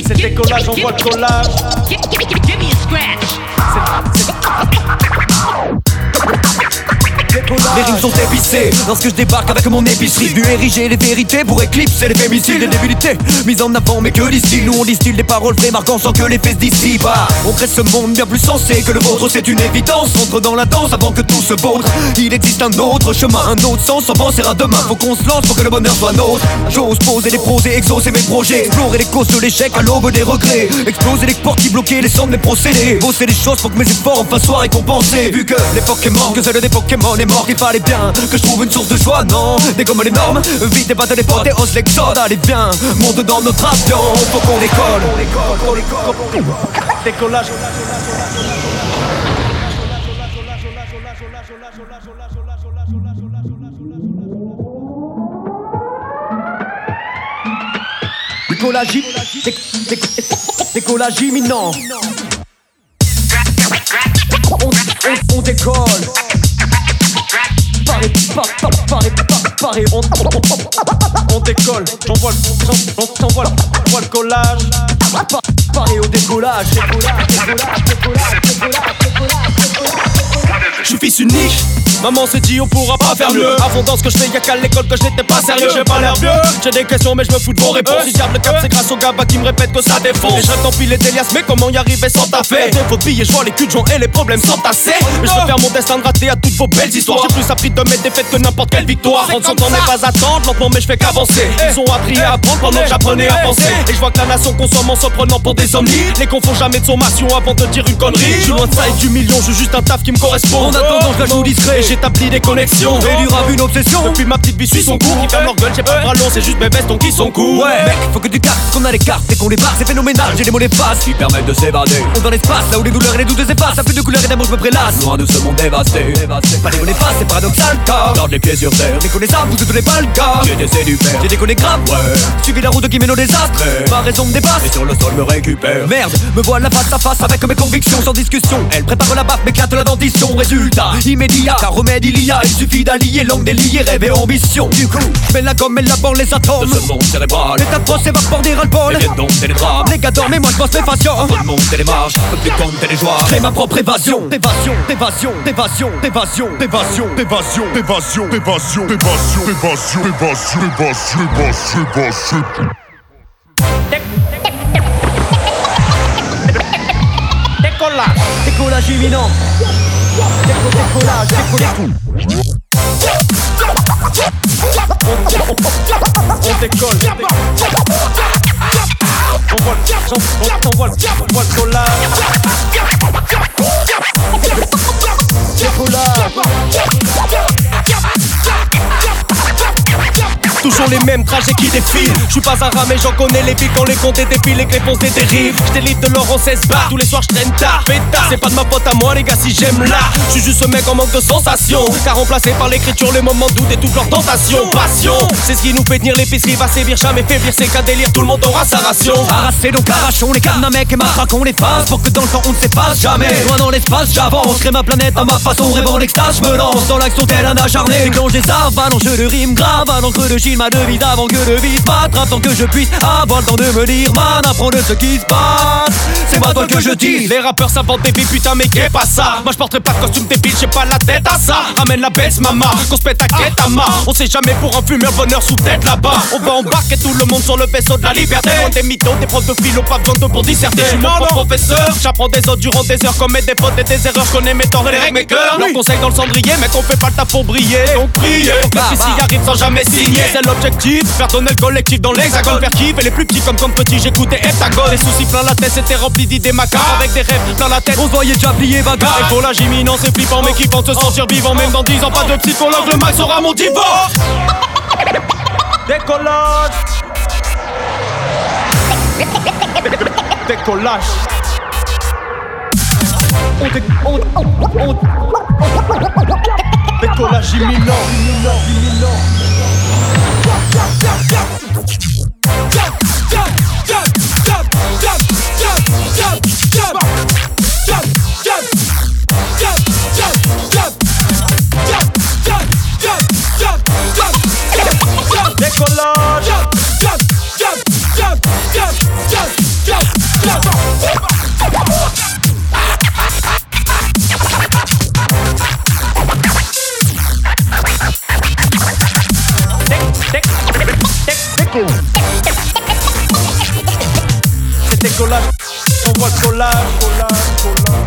Décollage, on voit le collage. Give me a scratch. Les rimes sont épicées. Lorsque je débarque avec mon épicerie Vu ériger les vérités pour éclipser les fémicides Les débilités. Mises en avant mais que d'ici Nous on distille des paroles vraies marquant sans que les fesses dissipent Ah, On crée ce monde bien plus sensé que le vôtre C'est une évidence, entre dans la danse avant que tout se vôtre Il existe un autre chemin, un autre sens. Sans penser demain Faut qu'on se lance pour que le bonheur soit nôtre. J'ose poser les pros et exaucer mes projets Explorer les causes de l'échec à l'aube des regrets. Exploser les portes qui bloquaient les sons de mes procédés. Bosser les choses pour que mes efforts enfin soient récompensés. Vu que l'époque est morte, que celle des Pokémon est morte fallait bien que je trouve une source de joie, non? Dégomme les normes, vite et batte les potes et ose l'exode Allez viens, monte dans notre avion, faut qu'on décolle Décollage. Décollage, décollage imminent. On, on- on décolle Paris, pa- pa- Paris, pa- Paris, on, On décolle, j'envoie le, j'en- j'en- j'envoie le, le collage. pa- Paris au Décollage, décollage, décollage, décollage, décollage, décollage. Je suis fils unique. Maman s'est dit on pourra pas faire mieux. Avant dans ce que je fais y'a qu'à l'école que je n'étais pas sérieux. J'ai pas l'air vieux. J'ai des questions mais je me fous de vos réponses. Si garde le cap c'est grâce au gaba qui me répète que ça défonce. Et je d'empiler des liasses mais comment y arriver sans taffer Des faux billets je vois les culs de gens et les problèmes s'entasser Mais je veux faire mon destin de rater à toutes vos belles histoires. J'ai plus appris de mes défaites que n'importe quelle victoire. 30 ans n'est pas attendre lentement mais je fais qu'avancer. Ils ont appris à apprendre pendant que j'apprenais à penser. Et je vois que la nation consomme en se prenant pour des omnis Les confond jamais de sommation avant de dire une connerie. Je suis loin de ça et du million, je veux juste un taf qui me correspond attendant, je la joue discret. Et j'établis des connexions Et du rap une obsession Depuis ma petite vie suit son cours Qui ferme leur gueule, j'ai pas de bras c'est juste mes bestons qui sont courts Ouais, mec, faut que tu captes qu'on a les cartes et qu'on les barre, c'est phénoménal. J'ai les mots les faces qui permettent de s'évader. On dans l'espace, là où les douleurs et les doutes s'effacent, à plus de couleurs et d'amour, je me prélasse. Loin de ce monde dévasté. Pas les mots les faces, c'est paradoxal, car garde les pieds sur terre. Déconnaissable, vous ne pas le cas. J'ai des du père, j'ai déconné grave. Ouais, suivi la route qui mène au désastre. Ma raison me dépasse, et sur le sol me récupère. Merde, me voilà face à face avec mes convictions sans discussion. Elle prépare la baffe, m'éclate la dentition. Résultat immédiat, car remède il y a, il suffit d'allier langue déliée, rêve et ambition. Du coup, je mets la gomme et l'abord les atomes. De ce monde cérébral, l'état de procès va porter ras le bol. Et donc, c'est les drames. Les gars dorment, mais moi je pense mes. Tout le monde, les marches, plus compter les joies. Crée ma propre évasion. Évasion, évasion, évasion, évasion, évasion, Évasion, évasion, évasion, évasion, évasion, évasion, évasion, évasion, évasion. Décollage Décollage imminent. On décolle, on vole, on vole, on vole, on vole, on vole, les mêmes trajets qui défilent. Je suis pas un rat, mais j'en connais les billes quand les comptes et que les ponts des dérives. Je de l'or en 16 bars. Tous les soirs, je traîne tard. Pétard, c'est pas de ma pote à moi, les gars, si j'aime là. Je suis juste ce mec en manque de sensation. Car remplacé par l'écriture, les moments de doute et toutes leurs tentations. Passion, c'est ce qui nous fait tenir l'épicerie. Va sévir, jamais faiblir, c'est qu'un délire. Tout le monde aura sa ration. Arracez donc arrachons les cadenas mec et matraquons les faces Pour que dans le temps on ne s'efface jamais Loin dans l'espace j'avance, crée ma planète à ma façon Rêvant l'extase, je me lance dans l'action tel un acharné Déclenche des avalanches de rimes graves À l'encre de ma devise avant que le vice m'attrape Tant que je puisse avoir le temps de me dire Man apprends de ce qui se passe C'est pas toi que je dis Les rappeurs s'inventent des vies, putain, mais qu'est pas ça? Moi je porterai pas de costume débile, j'ai pas la tête à ça. Ramène la baisse, maman, qu'on se pète à quête à main. On sait jamais pour un fumeur, bonheur sous tête là-bas. On va embarquer tout le monde sur le vaisseau de la liberté. Loin des mythos, des profs de philo, pas besoin de pour disserter. Je suis mon professeur, j'apprends des autres durant des heures, commettre des fautes et des erreurs. Connais mes torts et les règles, mes cœurs. Leurs conseils dans le cendrier, mais qu'on fait pas le taf pour briller. Donc priez, pour que y arrive sans jamais signer. C'est tourner le collectif dans l'hexagone. Faire kiffer les plus petits comme comme petits, j'écoutais Heptagone. Les soucis plein la tête, c'était rempli d'idées macabres. Avec des rêves plein la tête, On se voyait déjà plier bagarre et pour imminent, c'est flippant, mais qui pense se sentir vivant, même dans 10 ans, pas de psychologue, le mal sera mon divorce. Décollage. Décollage. On dé- on- on- on- Décollage imminent. Se te colar, no voy colar, colar, colar.